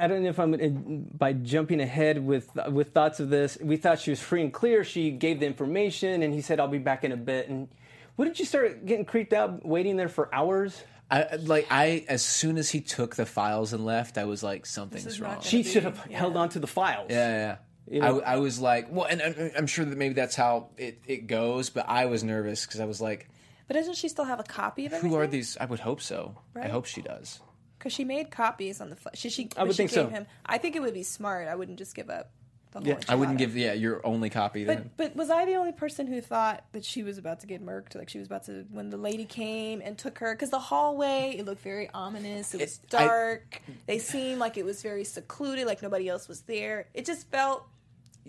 I don't know if I'm uh, by jumping ahead with with thoughts of this. We thought she was free and clear. She gave the information, and he said, "I'll be back in a bit." And wouldn't you start getting creeped out, waiting there for hours? I like I as soon as he took the files and left, I was like something's wrong. She be- should have yeah. held on to the files. Yeah, yeah. You know- I, I was like, well, and I'm, I'm sure that maybe that's how it, it goes, but I was nervous because I was like, But doesn't she still have a copy of everything? who are these? I would hope so. I hope she does. Because she made copies on the. Fl- she, she, I would she think so. gave Him, I think it would be smart. I wouldn't just give up the whole. Yeah. I wouldn't give yeah your only copy. But but was I the only person who thought that she was about to get murked? Like she was about to when the lady came and took her because the hallway it looked very ominous. It was It- I- dark. they seemed like it was very secluded, like nobody else was there. It just felt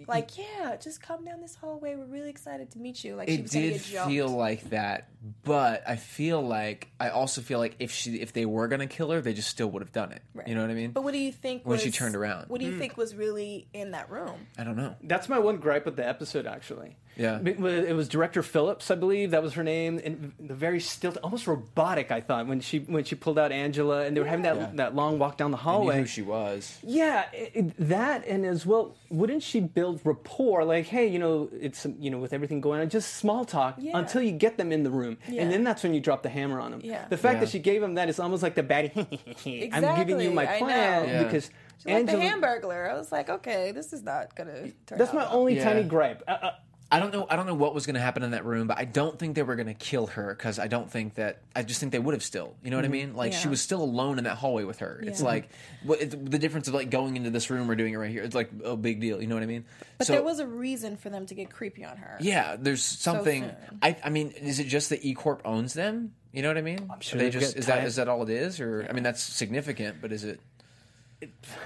like yeah, just come down this hallway. We're really excited to meet you. Like she It was gonna did get jumped. feel like that, but I feel like I also feel like if she if they were gonna kill her, they just still would have done it. Right. You know what I mean? But what do you think When was, she turned around. What do you hmm. think was really in that room? I don't know. That's my one gripe with the episode, actually. Yeah. It was, director Phillips, I believe that was her name, and the very still, almost robotic. I thought when she when she pulled out Angela, and they were having that Yeah. that long walk down the I knew hallway. who she was. Yeah, it, it- that and as well, wouldn't she build rapport? Like, hey, you know, it's you know, with everything going on, just small talk Yeah. until you get them in the room, Yeah. and then that's when you drop the hammer on them. Yeah. The fact Yeah. that she gave him that is almost like the baddie. [laughs] I'm giving you my I plan know. Yeah. because She's like the Angela. Hamburglar. I was like, okay, this is not gonna turn That's out my well. only Yeah. tiny gripe. Uh, uh, I don't know. I don't know what was going to happen in that room, but I don't think they were going to kill her because I don't think that. I just think they would have still. You know what I mm-hmm. mean? Like she was still alone in that hallway with her. It's Yeah. like what it's, the difference of like going into this room or doing it right here. It's like a big deal. You know what I mean? But So- there was a reason for them to get creepy on her. Yeah, there's something. soon. I, I mean, is it just that E Corp owns them? You know what I mean? I'm sure they they've just got is that time. is that all it is, or I mean that's significant, but is it?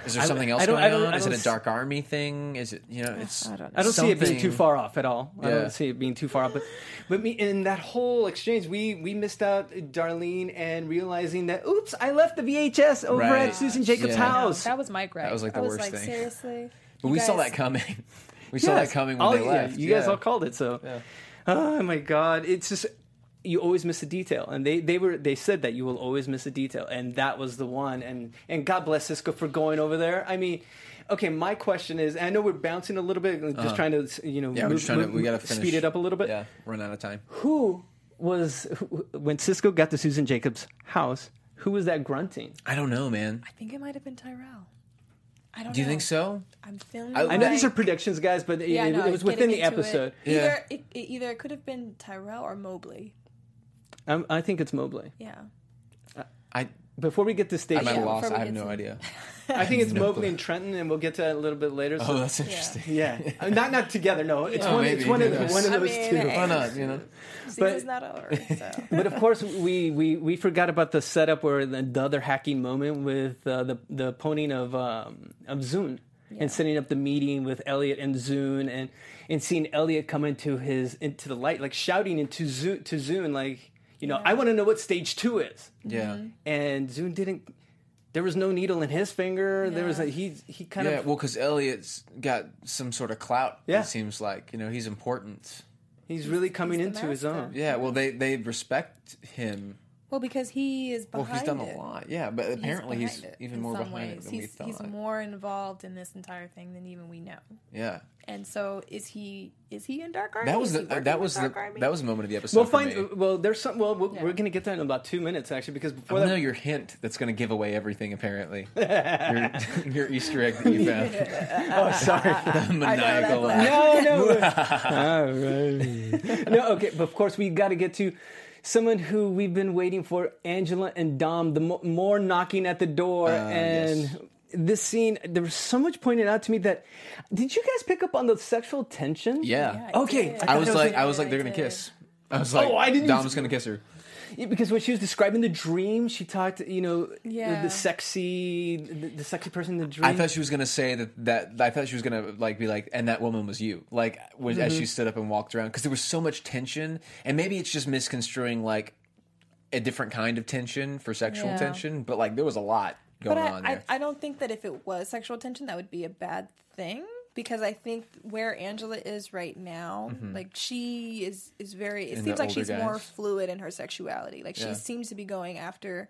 Is there I- something else I don't- going I don't- on? I Is it don't a s- dark army thing? Is it you know? It's I don't know. I don't see it being too far off at all. I don't see it being too far off. But, but me, in that whole exchange, we we missed out Darlene and realizing that, oops, I left the VHS over Right. at Susan Jacobs' Yeah. house. That was my gripe. That was, like, I the was worst like, thing. Seriously, But You we saw that coming. [laughs] We saw Yes. that coming when All- they yeah, left. you guys all called it. So, oh my god, it's just you always miss a detail, and they they were they said that you will always miss a detail, and that was the one. And and God bless Cisco for going over there. I mean. Okay, my question is, and I know we're bouncing a little bit, just trying to, you know, Uh-huh. Yeah, we're move- to. We got to finish. speed it up a little bit. Yeah, run out of time. Who was who, when Cisco got to Susan Jacobs' house? Who was that grunting? I don't know, man. I think it might have been Tyrell. I don't. Do you know. think so? I'm feeling. I- I know these are predictions, guys, but it, Yeah, I it, was within the into it. episode. Yeah. Either it, it either it could have been Tyrell or Mobley. Um, I think it's Mobley. Yeah. I Before we get to stage, I'm at Yeah, a loss. I have no to- idea. [laughs] I think it's No Mobley clue. and Trenton, and we'll get to that a little bit later. So. Oh, that's interesting. yeah, [laughs] Uh, not not together. No, it's Oh, one. maybe. It's one of Who knows? one of I those mean, two. hey. Why not? You know. Season's not over. [laughs] So. But of course, we, we, we forgot about the setup where the, the other hacking moment with uh, the the poning of um, of Zhang and setting up the meeting with Elliot and Zhang and and seeing Elliot come into his into the light, like shouting into Zhang to Zhang, like you know, I want to know what stage two is. Yeah. Mm-hmm. And Zhang didn't. There was no needle in his finger. There was a, he he kind Yeah, of well, because Elliot's got some sort of clout. Yeah. It seems like you know he's important. he's really coming he's into his own. Yeah, well, they they respect him. Well, because he is behind. Well, he's done it. a lot. Yeah, but apparently he's, behind it even more behind ways. it than he's, we thought. He's more involved in this entire thing than even we know. yeah, And so, is he? Is he in Dark Army? that was the he that was the Army? that was the moment of the episode. We'll for find. me. Well, there's some. Well, we're, Yeah. we're going to get that in about two minutes, actually, because before I that, know your hint that's going to give away everything. Apparently, [laughs] your, [laughs] your Easter egg that you found. [laughs] Oh, sorry. The maniacal laugh. no, no. All right. No, okay. But of course, we got to get to someone who we've been waiting for, Angela and Dom. The mo- more knocking at the door, ah, and yes. this scene. There was so much pointed out to me that. Did you guys pick up on the sexual tension? Yeah, Yeah, Okay. I I was was like, a- I was like, they're gonna kiss. I was oh, like, Oh, I didn't- Dom's gonna kiss her. Yeah, because when she was describing the dream, she talked, you know, Yeah. the sexy, the, the sexy person in the dream. I thought she was gonna say that that I thought she was gonna like be like, and that woman was you, like when, as Mm-hmm. she stood up and walked around, because there was so much tension, and maybe it's just misconstruing like a different kind of tension for sexual Yeah. tension, but like there was a lot going but on I, I, there. I don't think that if it was sexual tension, that would be a bad thing. Because I think where Angela is right now, like she is is very. It In seems like older she's more fluid in her sexuality. Like she seems to be going after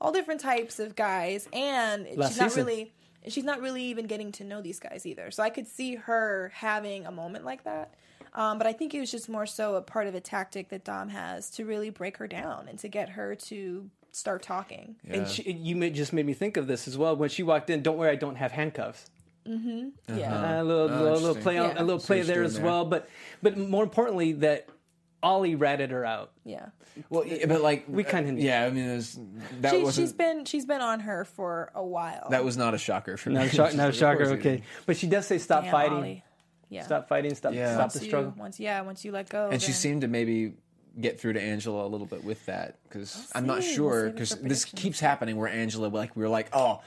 all different types of guys, and Last she's not season. really. She's not really even getting to know these guys either. So I could see her having a moment like that. Um, but I think it was just more so a part of a tactic that Dom has to really break her down and to get her to start talking. And she, you may, just made me think of this as well. When she walked in, don't worry, I don't have handcuffs. Mm-hmm. Uh-huh. Yeah. a little, Oh, little, little play, on, Yeah. a little play she's there as there. well. But, but more importantly, that Ollie ratted her out. Yeah. well, yeah, but like We kinda knew. yeah. I mean, it was, that She, was she's been she's been on her for a while. that was not a shocker for No, me. shock, [laughs] no Of shocker. course it Okay, but she does say, "Stop Damn, fighting, Ollie. Yeah. stop fighting, stop, Yeah. stop once the you, struggle." Once yeah, once you let go. and she seemed to maybe get through to Angela a little bit with that because oh, I'm not sure We'll save it because this keeps happening where Angela like we were like oh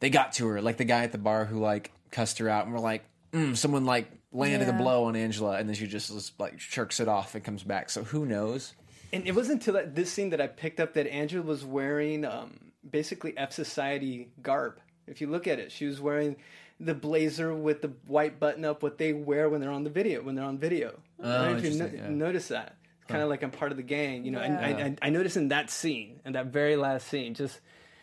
they got to her like the guy at the bar who like cussed her out and we're like mm, someone like landed a blow on Angela and then she just, just like shirks it off and comes back so who knows And it wasn't until that, this scene that I picked up that Angela was wearing um, basically F Society garb. If you look at it, she was wearing the blazer with the white button up, what they wear when they're on the video. When they're on video, I don't know if you no- yeah. notice that. It's kind of like I'm part of the gang, you know. And Yeah. I, I, I noticed in that scene, in that very last scene, just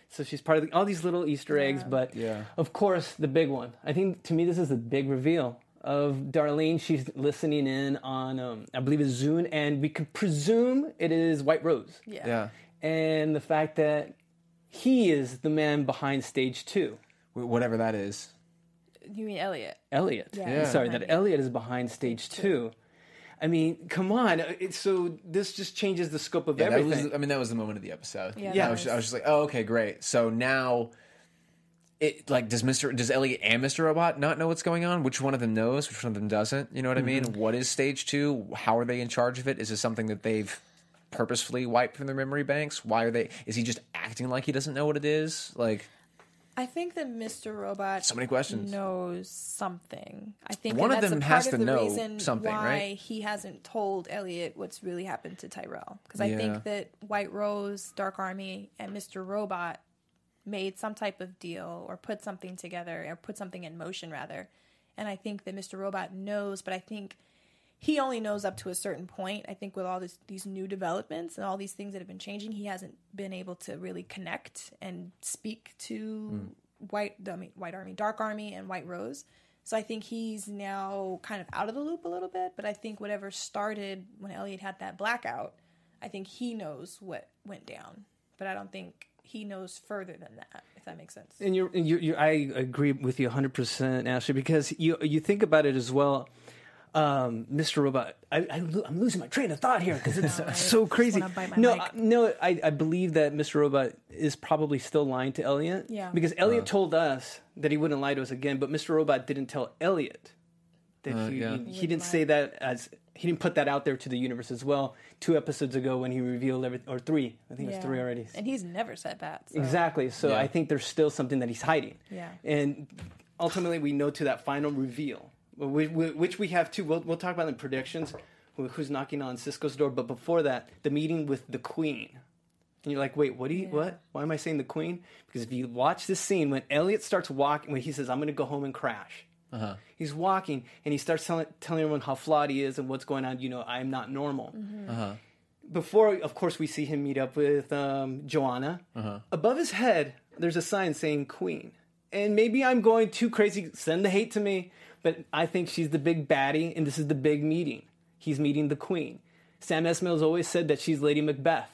so she's part of the, all these little Easter eggs. But Yeah. of course, the big one. I think to me, this is the big reveal of Darlene. She's listening in on, um, I believe it's Zhang, and we could presume it is White Rose. yeah. yeah And the fact that he is the man behind stage two. Whatever that is You mean Elliot? Elliot. Yeah. Yeah. Sorry, that. Elliot is behind stage two. I mean, come on. It's, so this just changes the scope of Yeah, everything. was. I mean, that was the moment of the episode. Yeah, Yeah. I was, I was just like, oh, okay, great. So now, it like does Mister does Elliot and Mister Robot not know what's going on? Which one of them knows? Which one of them doesn't? You know what I mean? Mm-hmm. What is stage two? How are they in charge of it? Is this something that they've purposefully wiped from their memory banks? Why are they? Is he just acting like he doesn't know what it is? Like, I think that Mr. Robot So many questions. knows something. I think One of that's them has of to the know reason something, why right? he hasn't told Elliot what's really happened to Tyrell. Because I Yeah. think that White Rose, Dark Army, and Mr. Robot made some type of deal or put something together or put something in motion rather. And I think that Mr. Robot knows, but I think he only knows up to a certain point. I think with all this, these new developments and all these things that have been changing, he hasn't been able to really connect and speak to hmm. White, I mean, White Army, Dark Army, and White Rose. So I think he's now kind of out of the loop a little bit. But I think whatever started when Elliot had that blackout, I think he knows what went down. But I don't think he knows further than that. If that makes sense. And you you I agree with you 100%, Ashley, because you you think about it as well. Um, Mr. Robot, I, I, I'm losing my train of thought here because it's [laughs] I so just crazy. wanna bite my No, mic. I- no, I, I believe that Mr. Robot is probably still lying to Elliot. Yeah. Because Elliot told us that he wouldn't lie to us again, but Mr. Robot didn't tell Elliot that Uh, he, yeah. he, he didn't say that as he didn't put that out there to the universe as well. Two episodes ago when he revealed everything, or three, I think it was three already. And he's never said that. so- Exactly. So Yeah. I think there's still something that he's hiding. Yeah. And ultimately, we know to that final reveal, wh- wh- which we have too. We'll, we'll talk about in predictions who's knocking on Cisco's door. But before that, the meeting with the Queen. And you're like, wait, what do you, what? Why am I saying the Queen? Because if you watch this scene, when Elliot starts walking, when he says, I'm going to go home and crash. Uh-huh. He's walking and he starts telling, telling everyone how flawed he is and what's going on. You know, I'm not normal before, of course, we see him meet up with um, Joanna. Above his head, there's a sign saying Queen. And maybe I'm going too crazy, send the hate to me, but I think she's the big baddie, and this is the big meeting. He's meeting the Queen. Sam Esmail's always said that she's Lady Macbeth.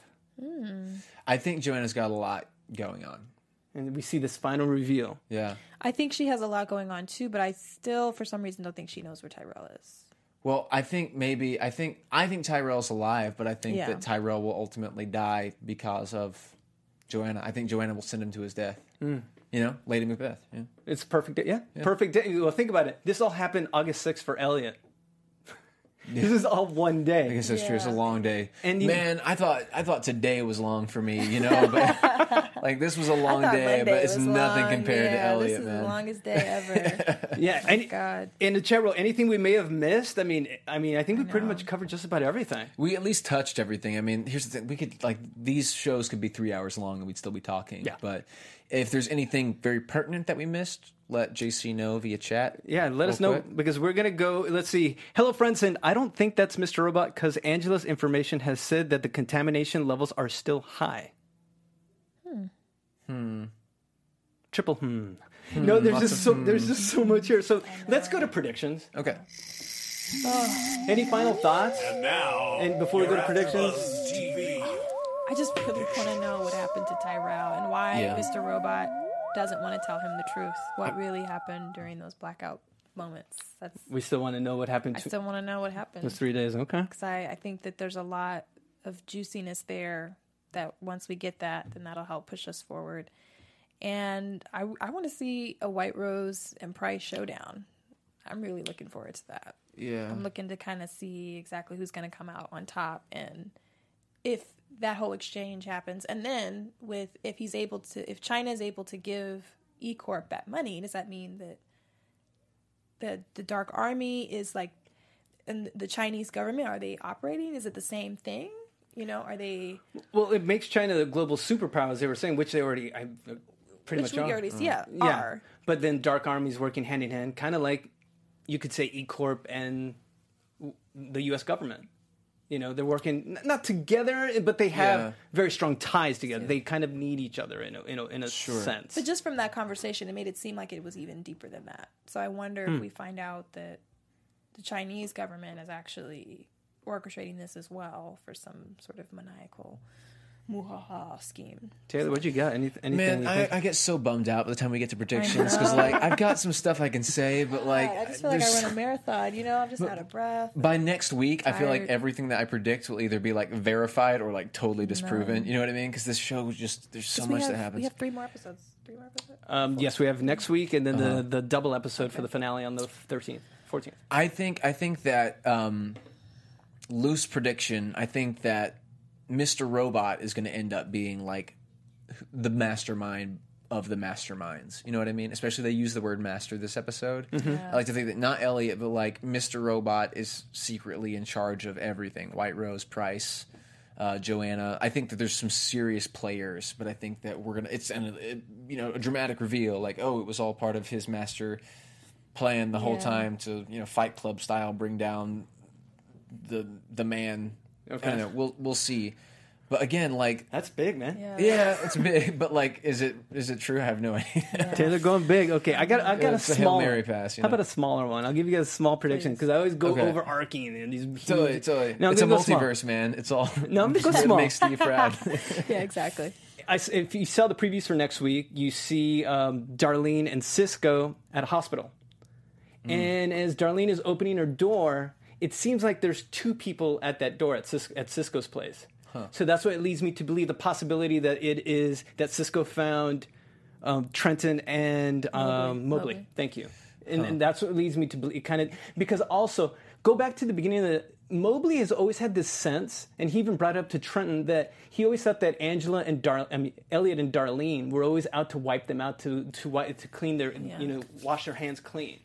I think Joanna's got a lot going on. And we see this final reveal. Yeah. I think she has a lot going on too, but I still, for some reason, don't think she knows where Tyrell is. Well, I think maybe I think I think Tyrell's alive, but I think Yeah. that Tyrell will ultimately die because of Joanna. I think Joanna will send him to his death. Hmm. You know, Lady Macbeth. Yeah. It's a perfect day. Yeah, perfect day. Well, think about it. This all happened August 6th for Elliot. [laughs] This is all one day. I guess that's true. It's a long day. And you- man, I thought I thought today was long for me. You know, but [laughs] like this was a long day, Monday but it's nothing long. compared to Yeah, Elliot, This is man. the longest day ever. [laughs] Yeah, oh and God. in the chat room, anything we may have missed. I mean, I mean, I think we pretty much covered just about everything. We at least touched everything. I mean, here's the thing: we could like these shows could be three hours long, and we'd still be talking. Yeah. But if there's anything very pertinent that we missed, let JC know via chat. Yeah, let us know quick. because we're gonna go. Let's see. Hello, friends, and I don't think that's Mr. Robot because Angela's information has said that the contamination levels are still high. Hmm. Triple hmm. No, there's just so there's just so much here. So let's go to predictions. Okay. Any final thoughts? And Now, And before we go to predictions, TV. I just really want to know what happened to Tyrell and why Yeah. Mr. Robot doesn't want to tell him the truth. What really happened during those blackout moments? That's. we still want to know what happened to I still want to know what happened. those three days. Okay. because I, I think that there's a lot of juiciness there that once we get that then that'll help push us forward and i, I want to see a white rose and price showdown i'm really looking forward to that Yeah. i'm looking to kind of see exactly who's going to come out on top and if that whole exchange happens and then with if he's able to if china is able to give e corp that money does that mean that the the dark army is like and the Chinese government are they operating? Is it the same thing? You know, are they Well, it makes China the global superpower, as they were saying, which they already I, pretty which much are. already see mm. yeah, yeah. are. But then Dark Army's working hand in hand, kind of like you could say E Corp and the U.S. government. You know, they're working not together, but they have Yeah. very strong ties together. They kind of need each other in a in a, in a sense. But just from that conversation, it made it seem like it was even deeper than that. So I wonder Hmm. if we find out that the Chinese government is actually orchestrating this as well for some sort of maniacal muhaha scheme. Taylor, what you got? Any, anything? Man, I. I get so bummed out by the time we get to predictions because, like, I've got some stuff I can say, but like, I just feel like I run a marathon. You know, I'm just out of breath. by next week, I feel like everything that I predict will either be like verified or like totally disproven. You know what I mean? Because this show is just there's so much have, that happens. We have three more episodes. Three more episodes. um, yes, we have next week, and then Uh-huh. the the double episode for the finale on the 13th, 14th. I think I think that um, loose prediction. I think that Mr. Robot is going to end up being like the mastermind of the masterminds. You know what I mean? Especially they use the word master this episode. I like to think that not Elliot, but like Mr. Robot is secretly in charge of everything. White Rose, Price. Uh, Joanna, I think that there's some serious players, but I think that we're gonna. It's an, it, you know a dramatic reveal, like oh, it was all part of his master plan the whole Yeah. time to you know Fight Club style bring down the the man. Okay. I don't know. We'll we'll see. But again, like That's big, man. Yeah. yeah, it's big. But like, is it is it true? I have no [laughs] idea. Taylor going big. Okay, I got I got It's a a Hail small Mary pass, you How know? about a smaller one? I'll give you guys a small prediction because I always go Okay. overarching and these. Huge, Totally, totally. No, I'm it's a gonna go small. multiverse, man. It's all. [laughs] No, I'm gonna go it [laughs] small. Makes Steve proud. Yeah, exactly. I s if you saw the previews for next week, you see um, Darlene and Cisco at a hospital, Mm. and as Darlene is opening her door, it seems like there's two people at that door at, Cis- at Cisco's place. So that's what it leads me to believe the possibility that it is that Cisco found um, Trenton and um, Mobley. Mobley. Thank you, and, and that's what leads me to believe kind of because also go back to the beginning of the. Mobley has always had this sense, and he even brought it up to Trenton that he always thought that Angela and Dar- I mean, Elliot and Darlene were always out to wipe them out to to wi- to clean their you know wash their hands clean.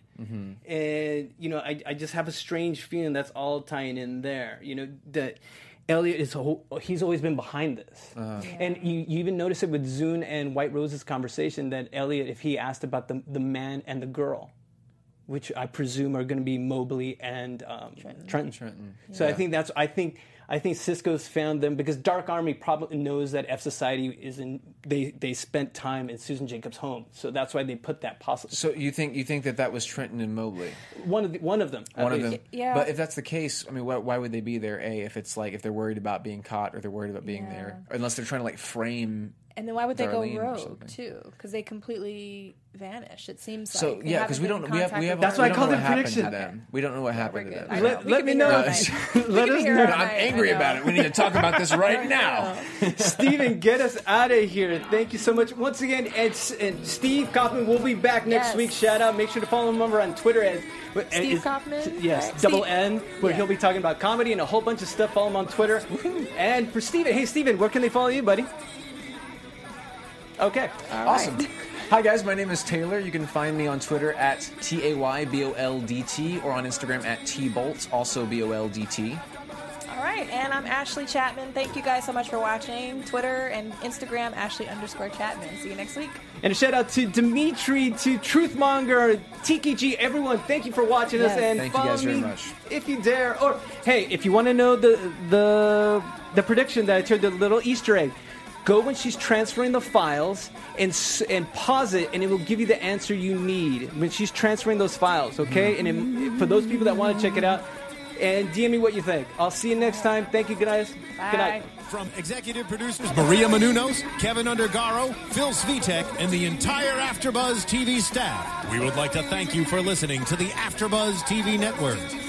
And you know, I, I just have a strange feeling that's all tying in there. You know that Elliot is whole, he's always been behind this, and you, you even notice it with Zhang and White Rose's conversation that Elliot, if he asked about the the man and the girl, which I presume are going to be Mobley and um, Trenton. Trenton. So I think that's I think I think Cisco's found them because Dark Army probably knows that F Society is in. They they spent time in Susan Jacobs' home, so that's why they put that possible. So you think you think that that was Trenton and Mobley, One of the, one of them. at one of them? Yeah. But if that's the case, I mean, why, why would they be there? A, if it's like if they're worried about being caught or they're worried about being Yeah. there, unless they're trying to like frame. And then why would they Darlene go rogue too? Because they completely vanish. It seems So like. They yeah, because we don't we have we have That's why I don't called know it what happened prediction. to them. We don't know what happened we're to them. Let, let me know. here [laughs] Let us could be here know. I'm angry about it. We need to talk about this right [laughs] now. Steven, get us out of here. Thank you so much. Once again, and, and Steve Kaufman will be back next Yes. week. Shout out. Make sure to follow him over on Twitter at Steve is- Kaufman, Yes, right? double Steve- N, where yeah. he'll be talking about comedy and a whole bunch of stuff. Follow him on Twitter. And for Steven, hey Steven, where can they follow you, buddy? Okay. Awesome. Hi guys, my name is Taylor. You can find me on Twitter at T A Y B O L D T or on Instagram at T Bolt, also B O L D T. All right, and I'm Ashley Chapman. Thank you guys so much for watching. Twitter and Instagram, Ashley underscore Chapman. See you next week. And a shout out to Dimitri, to Truthmonger, Tiki G, everyone. Thank you for watching us and Thank you follow guys very me much. if you dare. Or hey, if you want to know the the the prediction that I told the little Easter egg, go when she's transferring the files and and pause it, and it will give you the answer you need when she's transferring those files. Okay, and it, for those people that want to check it out, and DM me what you think. I'll see you next time. Thank you, guys. Good night. From executive producers Maria Menounos, Kevin Undergaro, Phil Svitek, and the entire AfterBuzz TV staff, we would like to thank you for listening to the AfterBuzz TV network.